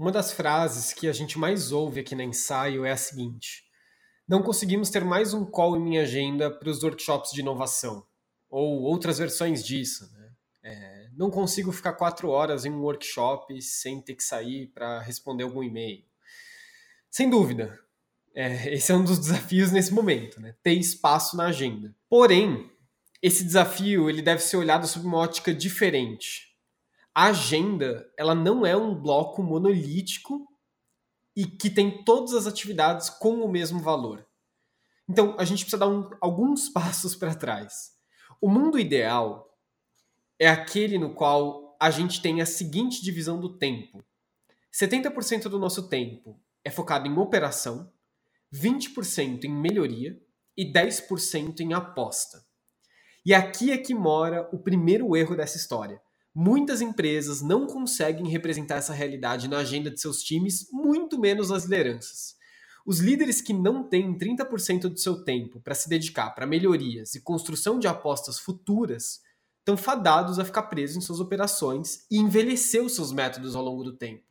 Uma das frases que a gente mais ouve aqui na ensaio é a seguinte: Não conseguimos ter mais um call em minha agenda para os workshops de inovação, ou outras versões disso. Né? É, não consigo ficar quatro horas em um workshop sem ter que sair para responder algum e-mail. Sem dúvida, é, esse é um dos desafios nesse momento, né? ter espaço na agenda. Porém, esse desafio ele deve ser olhado sob uma ótica diferente a agenda ela não é um bloco monolítico e que tem todas as atividades com o mesmo valor. Então, a gente precisa dar um, alguns passos para trás. O mundo ideal é aquele no qual a gente tem a seguinte divisão do tempo: 70% do nosso tempo é focado em operação, 20% em melhoria e 10% em aposta. E aqui é que mora o primeiro erro dessa história. Muitas empresas não conseguem representar essa realidade na agenda de seus times, muito menos as lideranças. Os líderes que não têm 30% do seu tempo para se dedicar para melhorias e construção de apostas futuras estão fadados a ficar presos em suas operações e envelhecer os seus métodos ao longo do tempo,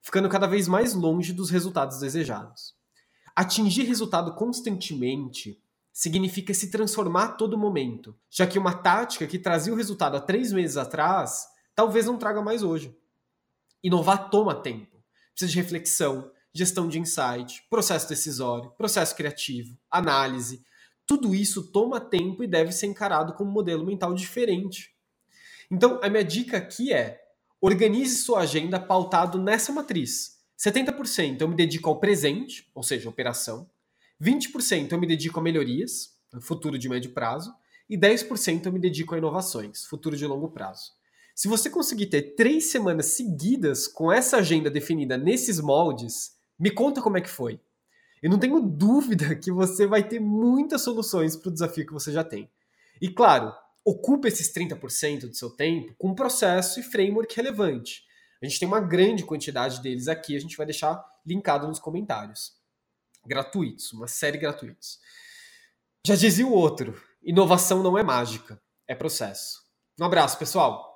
ficando cada vez mais longe dos resultados desejados. Atingir resultado constantemente significa se transformar a todo momento, já que uma tática que trazia o resultado há três meses atrás talvez não traga mais hoje. Inovar toma tempo. Precisa de reflexão, gestão de insight, processo decisório, processo criativo, análise. Tudo isso toma tempo e deve ser encarado como um modelo mental diferente. Então, a minha dica aqui é: organize sua agenda pautado nessa matriz. 70% eu me dedico ao presente, ou seja, operação. 20% eu me dedico a melhorias, futuro de médio prazo, e 10% eu me dedico a inovações, futuro de longo prazo. Se você conseguir ter três semanas seguidas com essa agenda definida nesses moldes, me conta como é que foi. Eu não tenho dúvida que você vai ter muitas soluções para o desafio que você já tem. E claro, ocupe esses 30% do seu tempo com processo e framework relevante. A gente tem uma grande quantidade deles aqui, a gente vai deixar linkado nos comentários gratuitos, uma série gratuitos. Já dizia o outro: inovação não é mágica, é processo. Um abraço, pessoal!